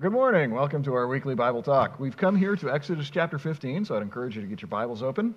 Good morning. Welcome to our weekly Bible talk. We've come here to Exodus chapter 15, so I'd encourage you to get your Bibles open.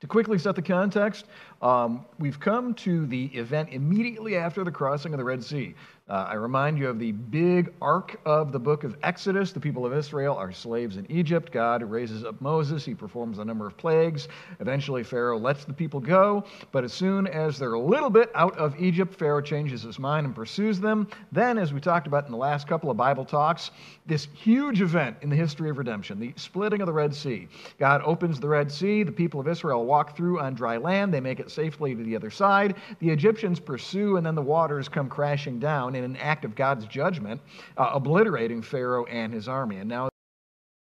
To quickly set the context, um, we've come to the event immediately after the crossing of the Red Sea. Uh, I remind you of the big arc of the book of Exodus. The people of Israel are slaves in Egypt. God raises up Moses. He performs a number of plagues. Eventually, Pharaoh lets the people go. But as soon as they're a little bit out of Egypt, Pharaoh changes his mind and pursues them. Then, as we talked about in the last couple of Bible talks, this huge event in the history of redemption, the splitting of the Red Sea. God opens the Red Sea. The people of Israel walk through on dry land. They make it safely to the other side. The Egyptians pursue, and then the waters come crashing down in an act of God's judgment, uh, obliterating Pharaoh and his army. And now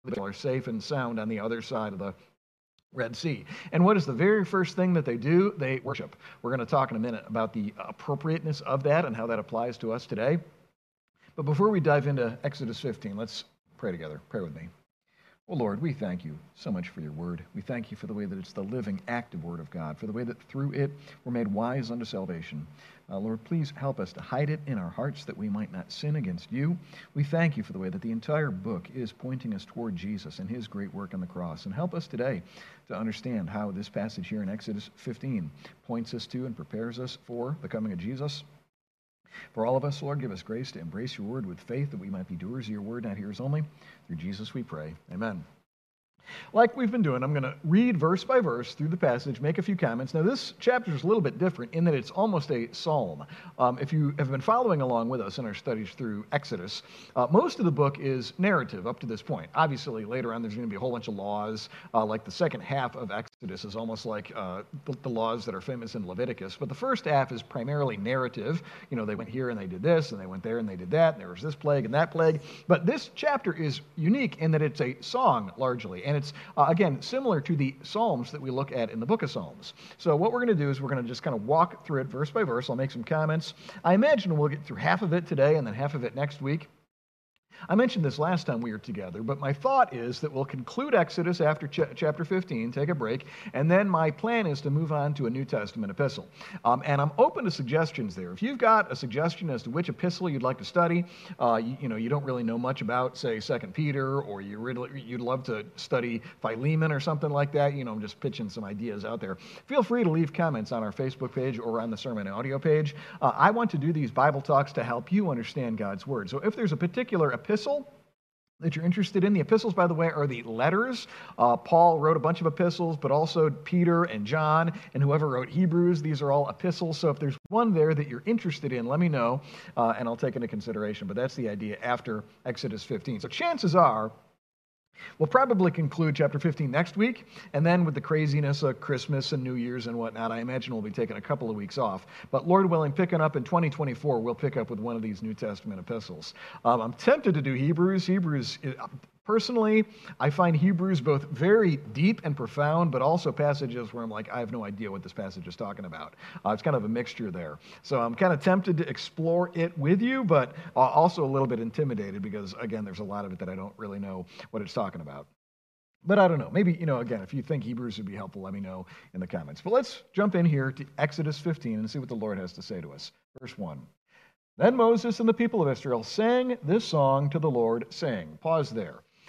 they are safe and sound on the other side of the Red Sea. And what is the very first thing that they do? They worship. We're going to talk in a minute about the appropriateness of that and how that applies to us today. But before we dive into Exodus 15, let's pray together. Pray with me. Well, Lord, we thank you so much for your word. We thank you for the way that it's the living, active word of God, for the way that through it we're made wise unto salvation. Uh, Lord, please help us to hide it in our hearts that we might not sin against you. We thank you for the way that the entire book is pointing us toward Jesus and his great work on the cross. And help us today to understand how this passage here in Exodus 15 points us to and prepares us for the coming of Jesus. For all of us, Lord, give us grace to embrace your word with faith that we might be doers of your word, not hearers only. Through Jesus we pray. Amen. Like we've been doing, I'm going to read verse by verse through the passage, make a few comments. Now, this chapter is a little bit different in that it's almost a psalm. Um, if you have been following along with us in our studies through Exodus, uh, most of the book is narrative up to this point. Obviously, later on, there's going to be a whole bunch of laws. Uh, like the second half of Exodus is almost like uh, the, the, laws that are famous in Leviticus. But the first half is primarily narrative. You know, they went here and they did this, and they went there and they did that, and there was this plague and that plague. But this chapter is unique in that it's a song largely. And it's, uh, again, similar to the Psalms that we look at in the book of Psalms. So, what we're going to do is we're going to just kind of walk through it verse by verse. I'll make some comments. I imagine we'll get through half of it today and then half of it next week. I mentioned this last time we were together, but my thought is that we'll conclude Exodus after ch- chapter 15, take a break, and then my plan is to move on to a New Testament epistle. Um, and I'm open to suggestions there. If you've got a suggestion as to which epistle you'd like to study, uh, you, you, know, you don't really know much about, say, Second Peter, or you really, you'd love to study Philemon or something like that, you know, I'm just pitching some ideas out there. Feel free to leave comments on our Facebook page or on the sermon audio page. Uh, I want to do these Bible talks to help you understand God's Word. So if there's a particular epistle, epistle that you're interested in. The epistles, by the way, are the letters. Uh, Paul wrote a bunch of epistles, but also Peter and John and whoever wrote Hebrews. These are all epistles. So if there's one there that you're interested in, let me know, uh, and I'll take into consideration. But that's the idea after Exodus 15. So chances are We'll probably conclude chapter 15 next week, and then with the craziness of Christmas and New Year's and whatnot, I imagine we'll be taking a couple of weeks off. But Lord willing, picking up in 2024, we'll pick up with one of these New Testament epistles. Um, I'm tempted to do Hebrews. Hebrews, Personally, I find Hebrews both very deep and profound, but also passages where I'm like, I have no idea what this passage is talking about. Uh, it's kind of a mixture there. So I'm kind of tempted to explore it with you, but uh, also a little bit intimidated because, again, there's a lot of it that I don't really know what it's talking about. But I don't know. Maybe, you know, again, if you think Hebrews would be helpful, let me know in the comments. But let's jump in here to Exodus 15 and see what the Lord has to say to us. Verse 1. Then Moses and the people of Israel sang this song to the Lord, saying, Pause there.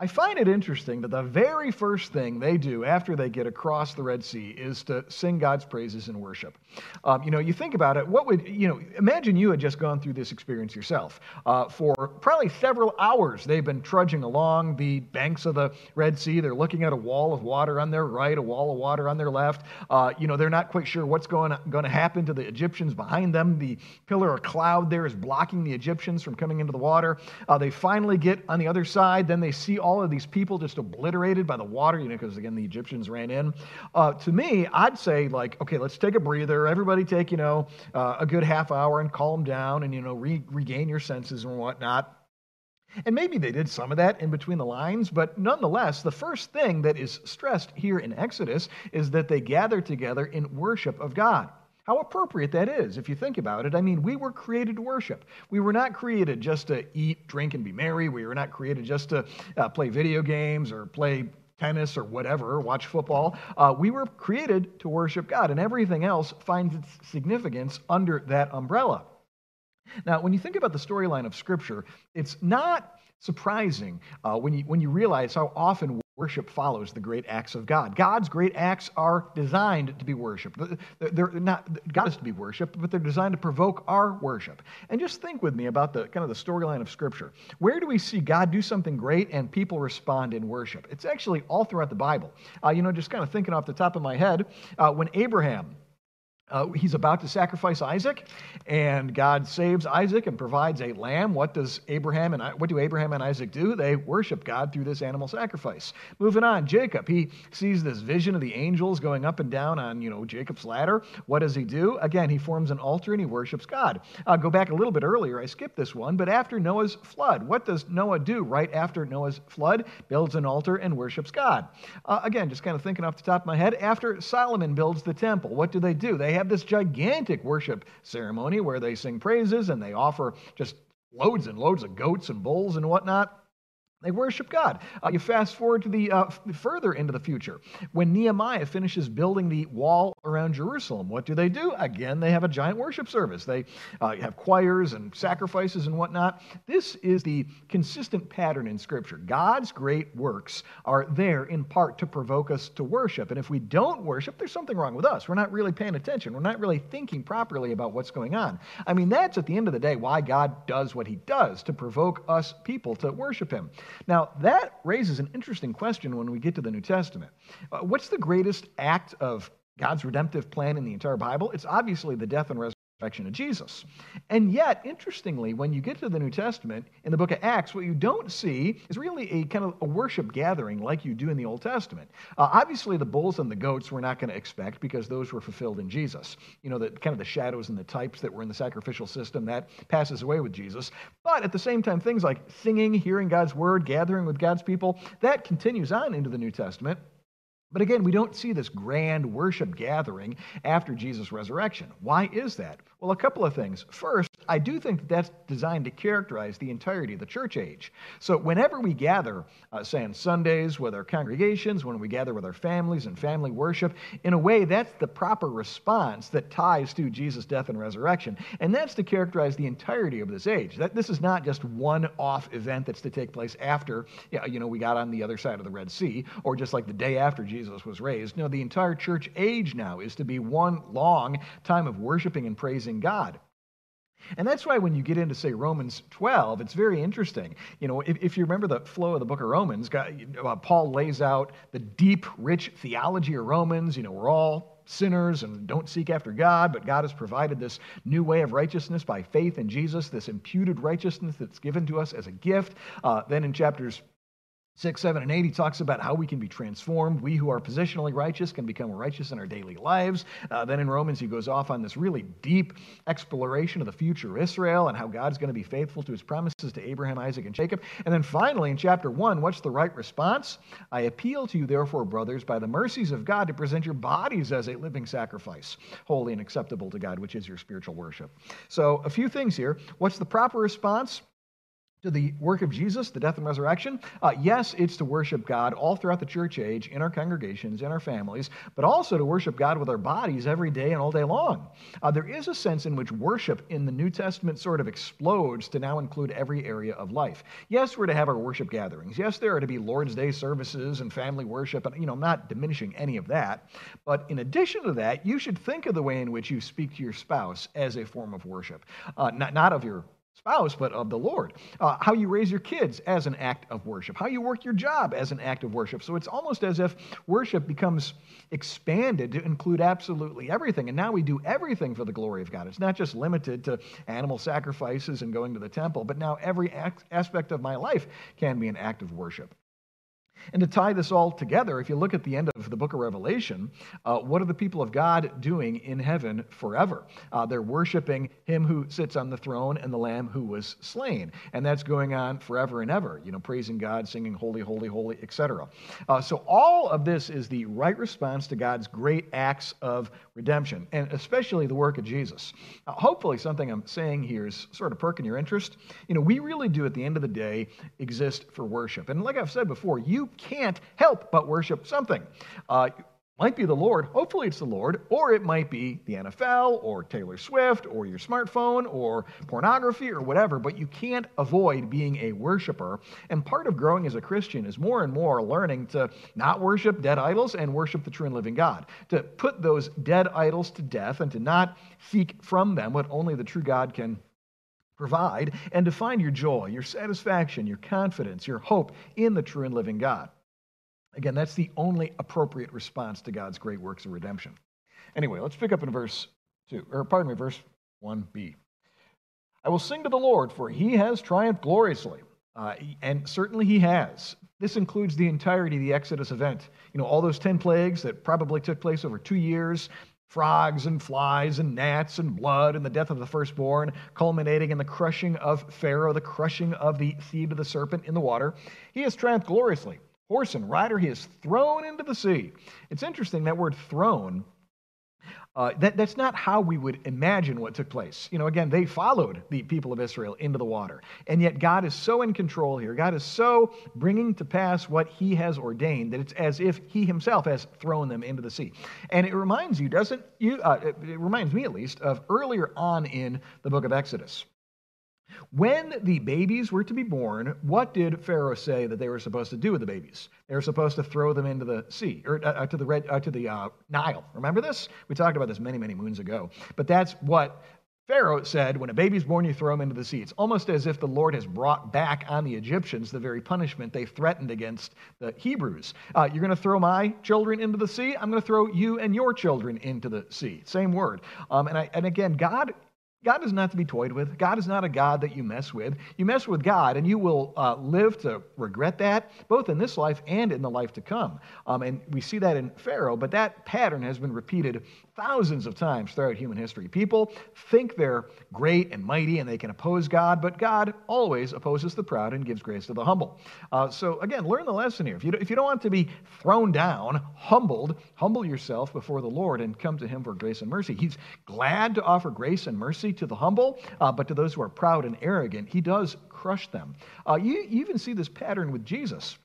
I find it interesting that the very first thing they do after they get across the Red Sea is to sing God's praises in worship. Um, you know, you think about it, what would, you know, imagine you had just gone through this experience yourself. Uh, for probably several hours, they've been trudging along the banks of the Red Sea. They're looking at a wall of water on their right, a wall of water on their left. Uh, you know, they're not quite sure what's going, going to happen to the Egyptians behind them. The pillar of cloud there is blocking the Egyptians from coming into the water. Uh, they finally get on the other side, then they see all of these people just obliterated by the water, you know, because again, the Egyptians ran in. Uh, to me, I'd say, like, okay, let's take a breather. Everybody take, you know, uh, a good half hour and calm down and, you know, re- regain your senses and whatnot. And maybe they did some of that in between the lines, but nonetheless, the first thing that is stressed here in Exodus is that they gather together in worship of God. How appropriate that is, if you think about it. I mean, we were created to worship. We were not created just to eat, drink, and be merry. We were not created just to uh, play video games or play tennis or whatever, watch football. Uh, we were created to worship God, and everything else finds its significance under that umbrella. Now, when you think about the storyline of Scripture, it's not surprising uh, when, you, when you realize how often worship follows the great acts of God. God's great acts are designed to be worshiped. They're not God is to be worshiped, but they're designed to provoke our worship. And just think with me about the kind of the storyline of Scripture. Where do we see God do something great and people respond in worship? It's actually all throughout the Bible. Uh, you know, just kind of thinking off the top of my head, uh, when Abraham uh, he's about to sacrifice Isaac, and God saves Isaac and provides a lamb. What does Abraham and what do Abraham and Isaac do? They worship God through this animal sacrifice. Moving on, Jacob. He sees this vision of the angels going up and down on you know Jacob's ladder. What does he do? Again, he forms an altar and he worships God. Uh, go back a little bit earlier. I skipped this one, but after Noah's flood, what does Noah do right after Noah's flood? Builds an altar and worships God. Uh, again, just kind of thinking off the top of my head. After Solomon builds the temple, what do they do? They have this gigantic worship ceremony where they sing praises and they offer just loads and loads of goats and bulls and whatnot. They worship God. Uh, you fast forward to the uh, further into the future. When Nehemiah finishes building the wall around Jerusalem, what do they do? Again, they have a giant worship service. They uh, have choirs and sacrifices and whatnot. This is the consistent pattern in Scripture. God's great works are there in part to provoke us to worship. And if we don't worship, there's something wrong with us. We're not really paying attention. We're not really thinking properly about what's going on. I mean, that's at the end of the day why God does what He does to provoke us people to worship Him. Now, that raises an interesting question when we get to the New Testament. Uh, what's the greatest act of God's redemptive plan in the entire Bible? It's obviously the death and resurrection of Jesus. And yet, interestingly, when you get to the New Testament, in the book of Acts, what you don't see is really a kind of a worship gathering like you do in the Old Testament. Uh, obviously, the bulls and the goats we're not going to expect because those were fulfilled in Jesus. You know, the kind of the shadows and the types that were in the sacrificial system, that passes away with Jesus. But at the same time, things like singing, hearing God's word, gathering with God's people, that continues on into the New Testament. But again, we don't see this grand worship gathering after Jesus' resurrection. Why is that? Well, a couple of things. First, I do think that that's designed to characterize the entirety of the church age. So, whenever we gather, uh, say on Sundays with our congregations, when we gather with our families and family worship, in a way, that's the proper response that ties to Jesus' death and resurrection. And that's to characterize the entirety of this age. That this is not just one off event that's to take place after, you know, we got on the other side of the Red Sea, or just like the day after Jesus was raised. No, the entire church age now is to be one long time of worshiping and praising praising God. And that's why when you get into, say, Romans 12, it's very interesting. You know, if, if you remember the flow of the book of Romans, God, uh, Paul lays out the deep, rich theology of Romans. You know, we're all sinners and don't seek after God, but God has provided this new way of righteousness by faith in Jesus, this imputed righteousness that's given to us as a gift. Uh, then in chapters 6, 7, and 8, he talks about how we can be transformed. We who are positionally righteous can become righteous in our daily lives. Uh, then in Romans, he goes off on this really deep exploration of the future of Israel and how God's going to be faithful to his promises to Abraham, Isaac, and Jacob. And then finally, in chapter 1, what's the right response? I appeal to you, therefore, brothers, by the mercies of God, to present your bodies as a living sacrifice, holy and acceptable to God, which is your spiritual worship. So, a few things here. What's the proper response? To the work of Jesus, the death and resurrection? Uh, yes, it's to worship God all throughout the church age, in our congregations, in our families, but also to worship God with our bodies every day and all day long. Uh, there is a sense in which worship in the New Testament sort of explodes to now include every area of life. Yes, we're to have our worship gatherings. Yes, there are to be Lord's Day services and family worship, and you know, I'm not diminishing any of that. But in addition to that, you should think of the way in which you speak to your spouse as a form of worship, uh, not, not of your spouse, but of the Lord. Uh, how you raise your kids as an act of worship. How you work your job as an act of worship. So it's almost as if worship becomes expanded to include absolutely everything. And now we do everything for the glory of God. It's not just limited to animal sacrifices and going to the temple, but now every aspect of my life can be an act of worship. And to tie this all together, if you look at the end of the book of Revelation, uh, what are the people of God doing in heaven forever? Uh, they're worshiping him who sits on the throne and the lamb who was slain. And that's going on forever and ever, you know, praising God, singing holy, holy, holy, etc. Uh, so all of this is the right response to God's great acts of redemption, and especially the work of Jesus. Uh, hopefully, something I'm saying here is sort of perking your interest. You know, we really do at the end of the day exist for worship. And like I've said before, you can't help but worship something. Uh, Might be the Lord, hopefully it's the Lord, or it might be the NFL or Taylor Swift or your smartphone or pornography or whatever, but you can't avoid being a worshiper. And part of growing as a Christian is more and more learning to not worship dead idols and worship the true and living God, to put those dead idols to death and to not seek from them what only the true God can provide, and to find your joy, your satisfaction, your confidence, your hope in the true and living God. Again, that's the only appropriate response to God's great works of redemption. Anyway, let's pick up in verse 2, or pardon me, verse 1b. I will sing to the Lord, for he has triumphed gloriously. Uh, and certainly he has. This includes the entirety of the Exodus event. You know, all those 10 plagues that probably took place over two years frogs and flies and gnats and blood and the death of the firstborn, culminating in the crushing of Pharaoh, the crushing of the seed of the serpent in the water. He has triumphed gloriously horse and rider, he is thrown into the sea. It's interesting that word thrown. Uh, that, that's not how we would imagine what took place. You know, again, they followed the people of Israel into the water. And yet, God is so in control here. God is so bringing to pass what He has ordained that it's as if He Himself has thrown them into the sea. And it reminds you, doesn't you? Uh, it, it reminds me at least, of earlier on in the book of Exodus. When the babies were to be born, what did Pharaoh say that they were supposed to do with the babies? They were supposed to throw them into the sea or uh, to the red, uh, to the uh, Nile. Remember this? We talked about this many, many moons ago. But that's what Pharaoh said when a baby's born, you throw him into the sea. It's almost as if the Lord has brought back on the Egyptians the very punishment they threatened against the Hebrews. Uh, you're going to throw my children into the sea. I'm going to throw you and your children into the sea. Same word. Um, and, I, and again, God God is not to be toyed with. God is not a God that you mess with. You mess with God, and you will uh, live to regret that, both in this life and in the life to come. Um, and we see that in Pharaoh, but that pattern has been repeated thousands of times throughout human history. People think they're great and mighty and they can oppose God, but God always opposes the proud and gives grace to the humble. Uh, so, again, learn the lesson here. If you, if you don't want to be thrown down, humbled, humble yourself before the Lord and come to Him for grace and mercy. He's glad to offer grace and mercy to the humble, uh, but to those who are proud and arrogant, He does crush them. Uh, you, you even see this pattern with Jesus.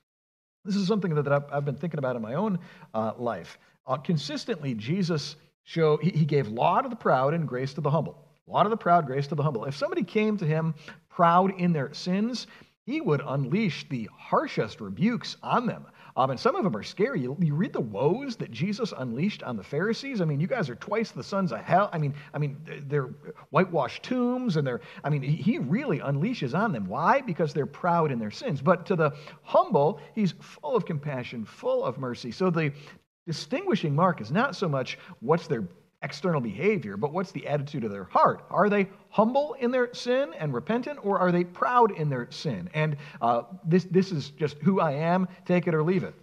This is something that, I've, been thinking about in my own uh, life. Uh, consistently, Jesus show he, he gave law to the proud and grace to the humble. Law to the proud, grace to the humble. If somebody came to him proud in their sins, he would unleash the harshest rebukes on them. Um, and some of them are scary. You, you, read the woes that Jesus unleashed on the Pharisees. I mean, you guys are twice the sons of hell. I mean, I mean, they're whitewashed tombs, and they're. I mean, he really unleashes on them. Why? Because they're proud in their sins. But to the humble, he's full of compassion, full of mercy. So the distinguishing mark is not so much what's their external behavior, but what's the attitude of their heart? Are they humble in their sin and repentant, or are they proud in their sin? And uh, this, this is just who I am, take it or leave it.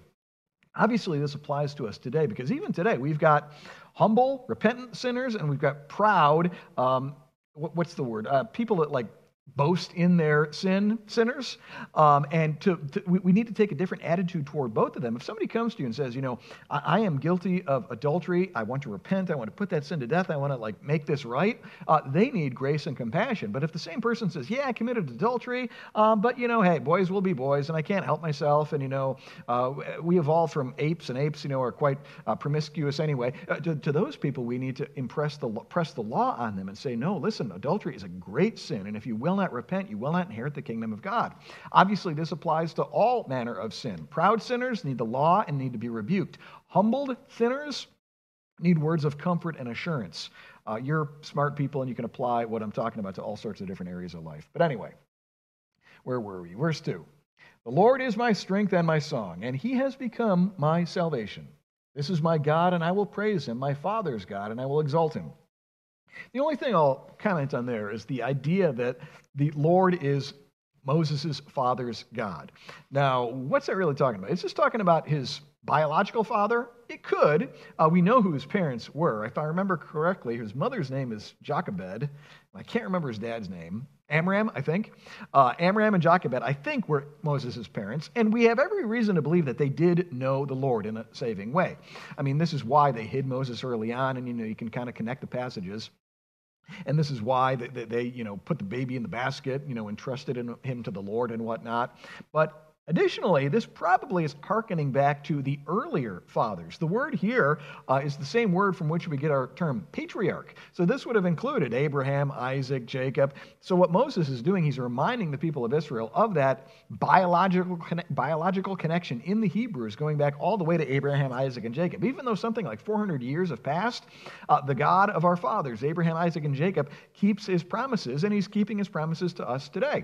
Obviously, this applies to us today because even today we've got humble, repentant sinners, and we've got proud, um, what, what's the word? Uh, people that like boast in their sin, sinners. Um, and to, to, we, we, need to take a different attitude toward both of them. If somebody comes to you and says, you know, I, I, am guilty of adultery, I want to repent, I want to put that sin to death, I want to like make this right, uh, they need grace and compassion. But if the same person says, yeah, I committed adultery, um, but you know, hey, boys will be boys, and I can't help myself, and you know, uh, we evolved from apes, and apes, you know, are quite uh, promiscuous anyway. Uh, to, to, those people, we need to impress the press the law on them and say, no, listen, adultery is a great sin, and if you will not repent, you will not inherit the kingdom of God. Obviously, this applies to all manner of sin. Proud sinners need the law and need to be rebuked. Humbled sinners need words of comfort and assurance. Uh, you're smart people and you can apply what I'm talking about to all sorts of different areas of life. But anyway, where were we? Verse 2 The Lord is my strength and my song, and he has become my salvation. This is my God, and I will praise him, my Father's God, and I will exalt him. The only thing I'll comment on there is the idea that the Lord is Moses' father's God. Now, what's that really talking about? It's just talking about his biological father. It could. Uh, we know who his parents were. If I remember correctly, his mother's name is Jochebed. I can't remember his dad's name. Amram, I think. Uh, Amram and Jochebed, I think, were Moses' parents. And we have every reason to believe that they did know the Lord in a saving way. I mean, this is why they hid Moses early on, and you know, you can kind of connect the passages. And this is why they, they, you know, put the baby in the basket, you know, entrusted him to the Lord and whatnot. But Additionally, this probably is hearkening back to the earlier fathers. The word here uh, is the same word from which we get our term patriarch. So this would have included Abraham, Isaac, Jacob. So what Moses is doing, he's reminding the people of Israel of that biological, biological connection in the Hebrews going back all the way to Abraham, Isaac, and Jacob. Even though something like 400 years have passed, uh, the God of our fathers, Abraham, Isaac, and Jacob, keeps his promises, and he's keeping his promises to us today.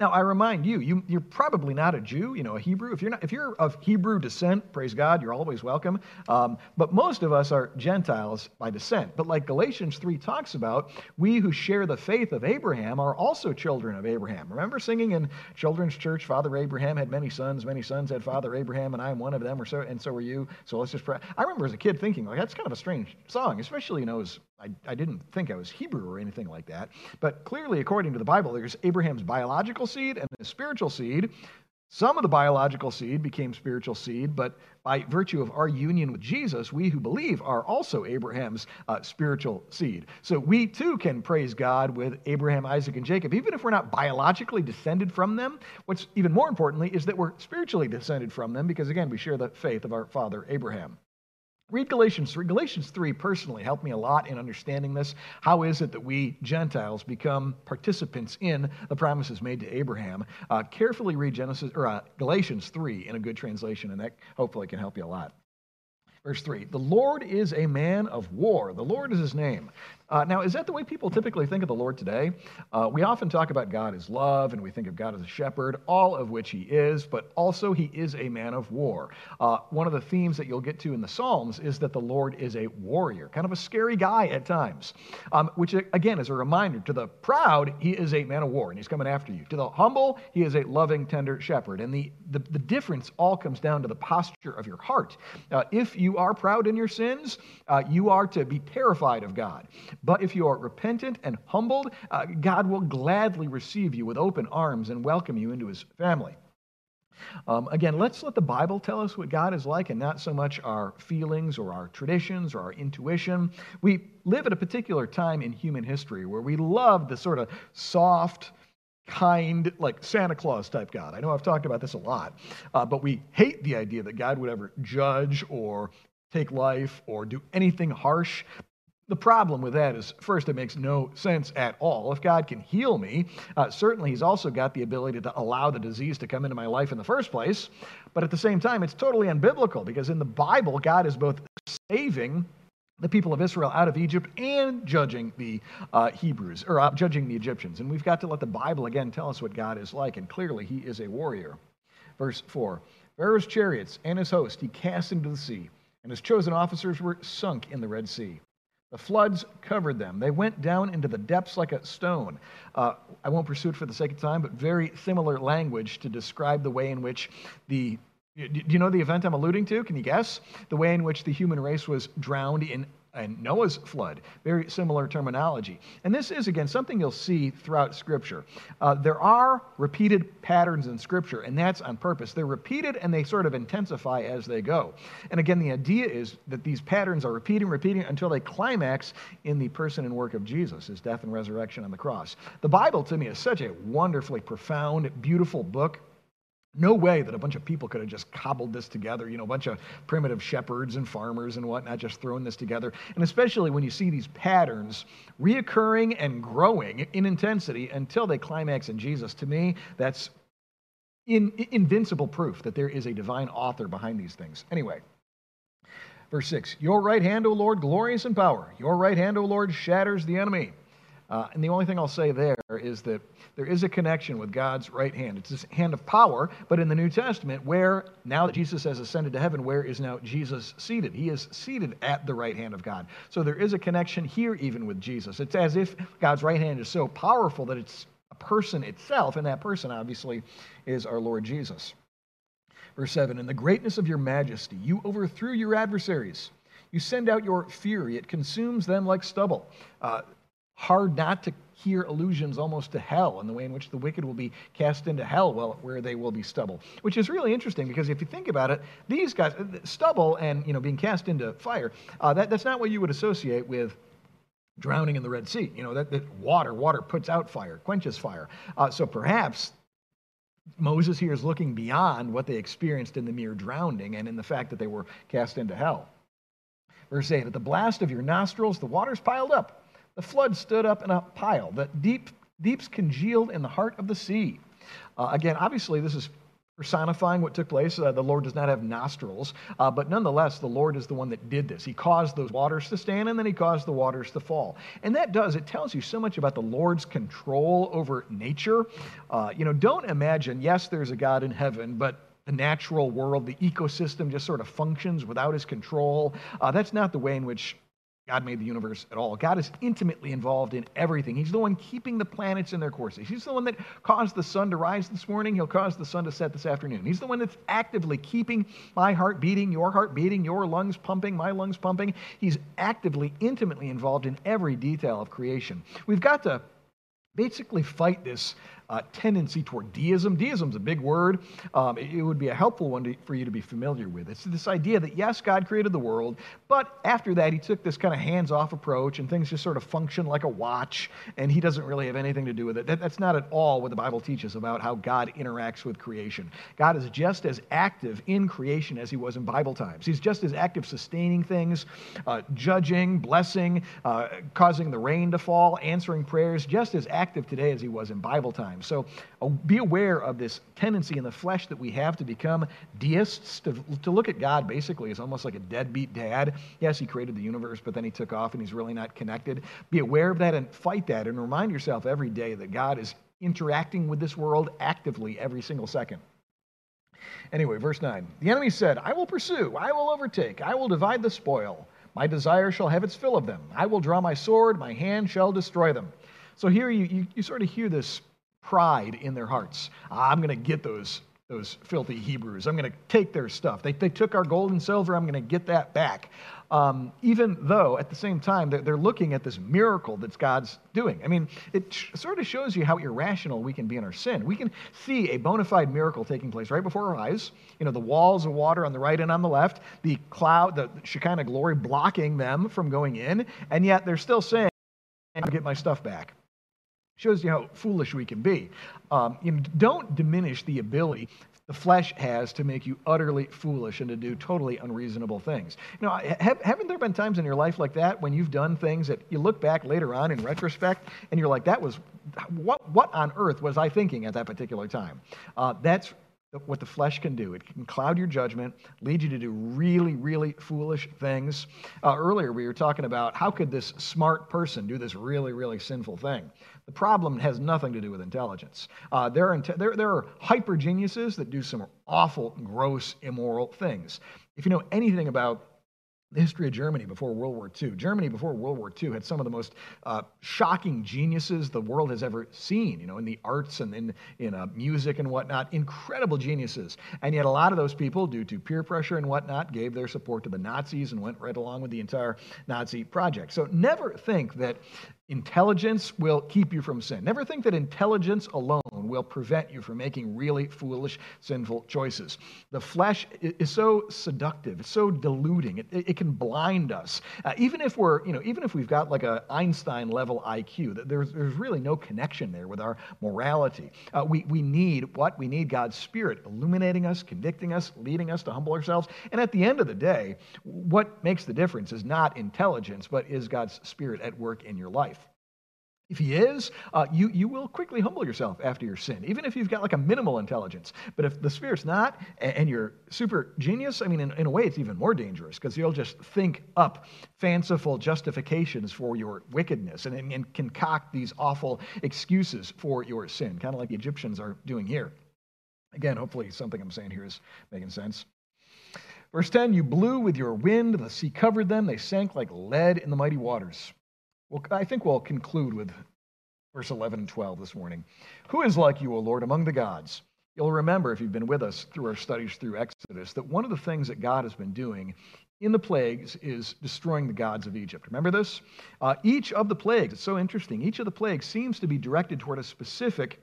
Now, I remind you, you, you're probably not a Jew, you know, a Hebrew. If you're, not, if you're of Hebrew descent, praise God, you're always welcome. Um, but most of us are Gentiles by descent. But like Galatians 3 talks about, we who share the faith of Abraham are also children of Abraham. Remember singing in children's church, Father Abraham had many sons, many sons had Father Abraham, and I am one of them, or so, and so are you. So let's just pray. I remember as a kid thinking, like, that's kind of a strange song, especially, you know, as I, I didn't think I was Hebrew or anything like that. But clearly, according to the Bible, there's Abraham's biological seed and his spiritual seed. Some of the biological seed became spiritual seed, but by virtue of our union with Jesus, we who believe are also Abraham's uh, spiritual seed. So we too can praise God with Abraham, Isaac, and Jacob, even if we're not biologically descended from them. What's even more importantly is that we're spiritually descended from them because, again, we share the faith of our father Abraham. Read Galatians 3. Galatians 3 personally helped me a lot in understanding this. How is it that we Gentiles become participants in the promises made to Abraham? Uh, carefully read Genesis or uh, Galatians 3 in a good translation, and that hopefully can help you a lot. Verse 3 The Lord is a man of war. The Lord is his name. Uh, now, is that the way people typically think of the Lord today? Uh, we often talk about God as love, and we think of God as a shepherd, all of which he is, but also he is a man of war. Uh, one of the themes that you'll get to in the Psalms is that the Lord is a warrior, kind of a scary guy at times, um, which again is a reminder to the proud, he is a man of war, and he's coming after you. To the humble, he is a loving, tender shepherd. And the, the, the difference all comes down to the posture of your heart. Uh, if you are proud in your sins, uh, you are to be terrified of God. But if you are repentant and humbled, uh, God will gladly receive you with open arms and welcome you into his family. Um, again, let's let the Bible tell us what God is like and not so much our feelings or our traditions or our intuition. We live at a particular time in human history where we love the sort of soft, kind, like Santa Claus type God. I know I've talked about this a lot, uh, but we hate the idea that God would ever judge or take life or do anything harsh. The problem with that is, first, it makes no sense at all. If God can heal me, uh, certainly He's also got the ability to allow the disease to come into my life in the first place. But at the same time, it's totally unbiblical because in the Bible, God is both saving the people of Israel out of Egypt and judging the uh, Hebrews, or uh, judging the Egyptians. And we've got to let the Bible again tell us what God is like. And clearly, He is a warrior. Verse 4 Pharaoh's chariots and his host he cast into the sea, and his chosen officers were sunk in the Red Sea. The floods covered them. They went down into the depths like a stone. Uh, I won't pursue it for the sake of time, but very similar language to describe the way in which the do you know the event I'm alluding to? Can you guess? The way in which the human race was drowned in and Noah's flood. Very similar terminology. And this is, again, something you'll see throughout Scripture. Uh, there are repeated patterns in Scripture, and that's on purpose. They're repeated and they sort of intensify as they go. And again, the idea is that these patterns are repeating, repeating until they climax in the person and work of Jesus, his death and resurrection on the cross. The Bible, to me, is such a wonderfully profound, beautiful book. No way that a bunch of people could have just cobbled this together, you know, a bunch of primitive shepherds and farmers and whatnot just throwing this together. And especially when you see these patterns reoccurring and growing in intensity until they climax in Jesus. To me, that's in, invincible proof that there is a divine author behind these things. Anyway, verse 6 Your right hand, O Lord, glorious in power. Your right hand, O Lord, shatters the enemy. Uh, and the only thing I'll say there is that there is a connection with God's right hand. It's this hand of power, but in the New Testament, where now that Jesus has ascended to heaven, where is now Jesus seated? He is seated at the right hand of God. So there is a connection here, even with Jesus. It's as if God's right hand is so powerful that it's a person itself, and that person obviously is our Lord Jesus. Verse 7 In the greatness of your majesty, you overthrew your adversaries. You send out your fury, it consumes them like stubble. Uh, hard not to hear allusions almost to hell and the way in which the wicked will be cast into hell well, where they will be stubble which is really interesting because if you think about it these guys stubble and you know being cast into fire uh, that, that's not what you would associate with drowning in the red sea you know that, that water water puts out fire quenches fire uh, so perhaps Moses here is looking beyond what they experienced in the mere drowning and in the fact that they were cast into hell. Verse 8 At the blast of your nostrils, the waters piled up. The flood stood up in a pile. The deep, deeps congealed in the heart of the sea. Uh, again, obviously, this is personifying what took place. Uh, the Lord does not have nostrils, uh, but nonetheless, the Lord is the one that did this. He caused those waters to stand, and then He caused the waters to fall. And that does, it tells you so much about the Lord's control over nature. Uh, you know, don't imagine, yes, there's a God in heaven, but the natural world, the ecosystem just sort of functions without his control. Uh, that's not the way in which God made the universe at all. God is intimately involved in everything. He's the one keeping the planets in their courses. He's the one that caused the sun to rise this morning. He'll cause the sun to set this afternoon. He's the one that's actively keeping my heart beating, your heart beating, your lungs pumping, my lungs pumping. He's actively, intimately involved in every detail of creation. We've got to basically fight this uh, tendency toward deism. Deism's a big word. Um, it, it, would be a helpful one to, for you to be familiar with. It's this idea that, yes, God created the world, but after that, he took this kind of hands off approach and things just sort of function like a watch, and he doesn't really have anything to do with it. That, that's not at all what the Bible teaches about how God interacts with creation. God is just as active in creation as he was in Bible times. He's just as active sustaining things, uh, judging, blessing, uh, causing the rain to fall, answering prayers, just as active today as he was in Bible times. So uh, be aware of this tendency in the flesh that we have to become deists, to, to look at God basically as almost like a deadbeat dad. Yes, he created the universe, but then he took off and he's really not connected. Be aware of that and fight that and remind yourself every day that God is interacting with this world actively every single second. Anyway, verse 9. The enemy said, I will pursue, I will overtake, I will divide the spoil. My desire shall have its fill of them. I will draw my sword, my hand shall destroy them. So here you, you, you sort of hear this pride in their hearts. I'm going to get those, those filthy Hebrews. I'm going to take their stuff. They, they took our gold and silver. I'm going to get that back. Um, even though at the same time they're, they're, looking at this miracle that God's doing. I mean, it sh- sort of shows you how irrational we can be in our sin. We can see a bona fide miracle taking place right before our eyes. You know, the walls of water on the right and on the left, the cloud, the Shekinah glory blocking them from going in, and yet they're still saying, I'll get my stuff back. Shows you how foolish we can be. Um, you know, don't diminish the ability the flesh has to make you utterly foolish and to do totally unreasonable things. You know, have, haven't there been times in your life like that when you've done things that you look back later on in retrospect and you're like, that was, what, what on earth was I thinking at that particular time? Uh, that's what the flesh can do. It can cloud your judgment, lead you to do really, really foolish things. Uh, earlier, we were talking about how could this smart person do this really, really sinful thing? The problem has nothing to do with intelligence. Uh, there, are, there, there are hyper geniuses that do some awful, gross, immoral things. If you know anything about the history of Germany before World War II. Germany before World War II had some of the most uh, shocking geniuses the world has ever seen, you know, in the arts and in, in uh, music and whatnot. Incredible geniuses. And yet, a lot of those people, due to peer pressure and whatnot, gave their support to the Nazis and went right along with the entire Nazi project. So, never think that Intelligence will keep you from sin. Never think that intelligence alone will prevent you from making really foolish, sinful choices. The flesh is so seductive, it's so deluding, it, it can blind us. Uh, even if we're, you know, even if we've got like a Einstein level IQ, there's, there's really no connection there with our morality. Uh, we, we need what? We need God's Spirit illuminating us, convicting us, leading us to humble ourselves. And at the end of the day, what makes the difference is not intelligence, but is God's Spirit at work in your life. If he is, uh, you, you will quickly humble yourself after your sin, even if you've got like a minimal intelligence. But if the Spirit's not, and, and you're super genius, I mean, in, in a way, it's even more dangerous because you'll just think up fanciful justifications for your wickedness and, and, and concoct these awful excuses for your sin, kind of like the Egyptians are doing here. Again, hopefully, something I'm saying here is making sense. Verse 10 You blew with your wind, the sea covered them, they sank like lead in the mighty waters. Well, I think we'll conclude with verse 11 and 12 this morning. Who is like you, O Lord, among the gods? You'll remember, if you've been with us through our studies through Exodus, that one of the things that God has been doing in the plagues is destroying the gods of Egypt. Remember this? Uh, each of the plagues, it's so interesting, each of the plagues seems to be directed toward a specific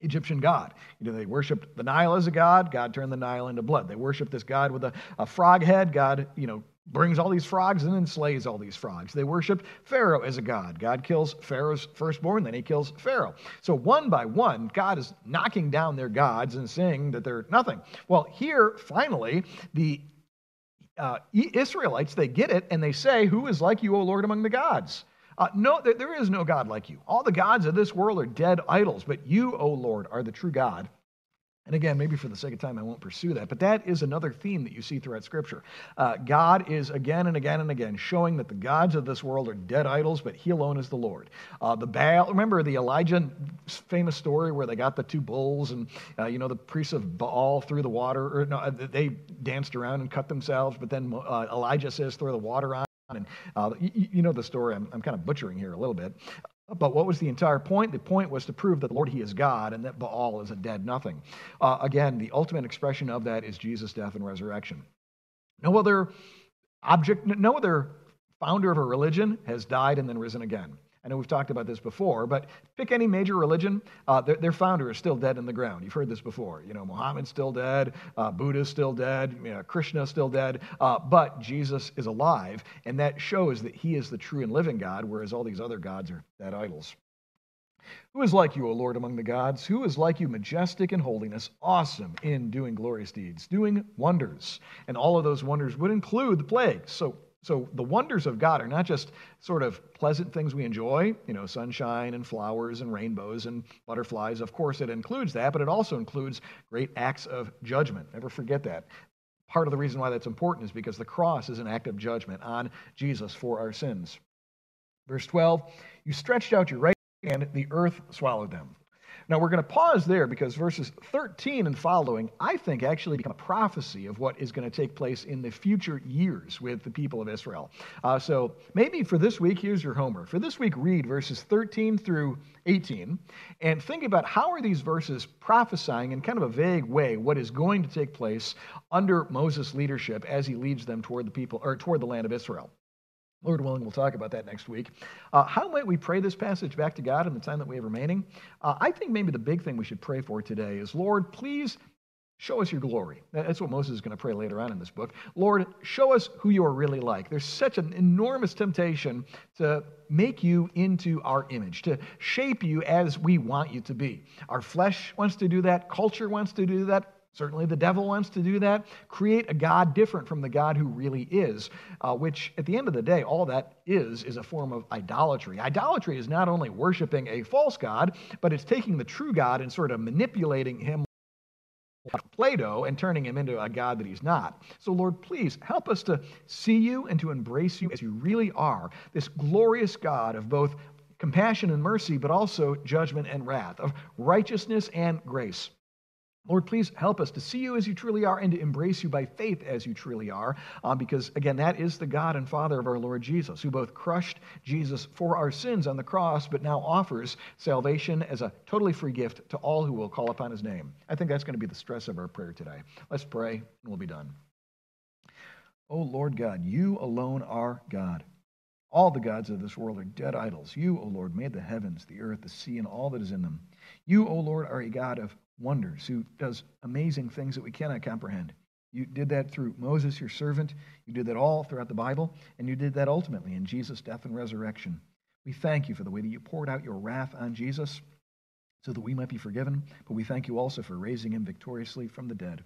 Egyptian god. You know, they worshiped the Nile as a god, God turned the Nile into blood. They worshiped this god with a, a frog head, God, you know, brings all these frogs and then slays all these frogs. They worshiped Pharaoh as a god. God kills Pharaoh's firstborn, then he kills Pharaoh. So one by one, God is knocking down their gods and saying that they're nothing. Well, here, finally, the uh, Israelites, they get it and they say, Who is like you, O Lord, among the gods? Uh, no, there, there is no God like you. All the gods of this world are dead idols, but you, O Lord, are the true God and again, maybe for the sake of time, I won't pursue that. But that is another theme that you see throughout Scripture. Uh, God is again and again and again showing that the gods of this world are dead idols, but He alone is the Lord. Uh, the Baal, remember the Elijah famous story where they got the two bulls and, uh, you know, the priests of Baal threw the water, or no, uh, they danced around and cut themselves, but then uh, Elijah says, throw the water on. And uh, you, you, know the story. I'm, I'm, kind of butchering here a little bit. But what was the entire point? The point was to prove that the Lord, He is God, and that Baal is a dead nothing. Uh, again, the ultimate expression of that is Jesus' death and resurrection. No other object, no other founder of a religion has died and then risen again. I know we've talked about this before, but pick any major religion, uh, their, their, founder is still dead in the ground. You've heard this before. You know, Muhammad's still dead, uh, Buddha's still dead, you know, Krishna's still dead, uh, but Jesus is alive, and that shows that he is the true and living God, whereas all these other gods are dead idols. Who is like you, O Lord, among the gods? Who is like you, majestic in holiness, awesome in doing glorious deeds, doing wonders? And all of those wonders would include the plagues. So so the wonders of God are not just sort of pleasant things we enjoy, you know, sunshine and flowers and rainbows and butterflies. Of course, it includes that, but it also includes great acts of judgment. Never forget that. Part of the reason why that's important is because the cross is an act of judgment on Jesus for our sins. Verse 12, you stretched out your right hand, the earth swallowed them. Now, we're going to pause there because verses 13 and following, I think, actually become a prophecy of what is going to take place in the future years with the people of Israel. Uh, so maybe for this week, here's your homework. For this week, read verses 13 through 18 and think about how are these verses prophesying in kind of a vague way what is going to take place under Moses' leadership as he leads them toward the people or toward the land of Israel. Lord willing, we'll talk about that next week. Uh, how might we pray this passage back to God in the time that we have remaining? Uh, I think maybe the big thing we should pray for today is Lord, please show us your glory. That's what Moses is going to pray later on in this book. Lord, show us who you are really like. There's such an enormous temptation to make you into our image, to shape you as we want you to be. Our flesh wants to do that, culture wants to do that, Certainly, the devil wants to do that. Create a God different from the God who really is, uh, which at the end of the day, all that is, is a form of idolatry. Idolatry is not only worshiping a false God, but it's taking the true God and sort of manipulating him Play-Doh and turning him into a God that he's not. So, Lord, please help us to see you and to embrace you as you really are, this glorious God of both compassion and mercy, but also judgment and wrath, of righteousness and grace. Lord, please help us to see you as you truly are and to embrace you by faith as you truly are, uh, because again, that is the God and Father of our Lord Jesus, who both crushed Jesus for our sins on the cross, but now offers salvation as a totally free gift to all who will call upon his name. I think that's going to be the stress of our prayer today. Let's pray, and we'll be done. Oh, Lord God, you alone are God. All the gods of this world are dead idols. You, O Lord, made the heavens, the earth, the sea, and all that is in them. You, O Lord, are a God of wonders, who does amazing things that we cannot comprehend. You did that through Moses, your servant. You did that all throughout the Bible, and you did that ultimately in Jesus' death and resurrection. We thank you for the way that you poured out your wrath on Jesus so that we might be forgiven, but we thank you also for raising him victoriously from the dead.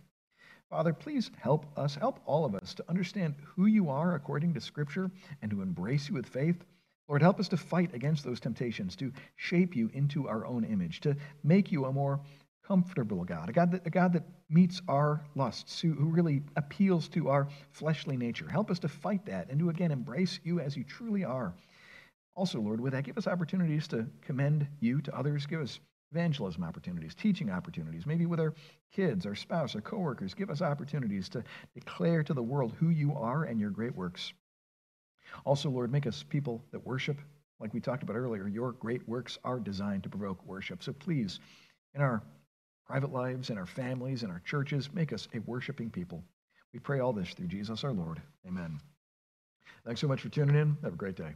Father, please help us, help all of us to understand who you are according to Scripture and to embrace you with faith. Lord, help us to fight against those temptations, to shape you into our own image, to make you a more comfortable God, a God that, a God that meets our lusts, who, who really appeals to our fleshly nature. Help us to fight that and to again embrace you as you truly are. Also, Lord, with that, give us opportunities to commend you to others. Give us evangelism opportunities, teaching opportunities, maybe with our kids, our spouse, our coworkers. Give us opportunities to declare to the world who you are and your great works. Also, Lord, make us people that worship. Like we talked about earlier, your great works are designed to provoke worship. So please, in our private lives, in our families, in our churches. Make us a worshiping people. We pray all this through Jesus our Lord. Amen. Thanks so much for tuning in. Have a great day.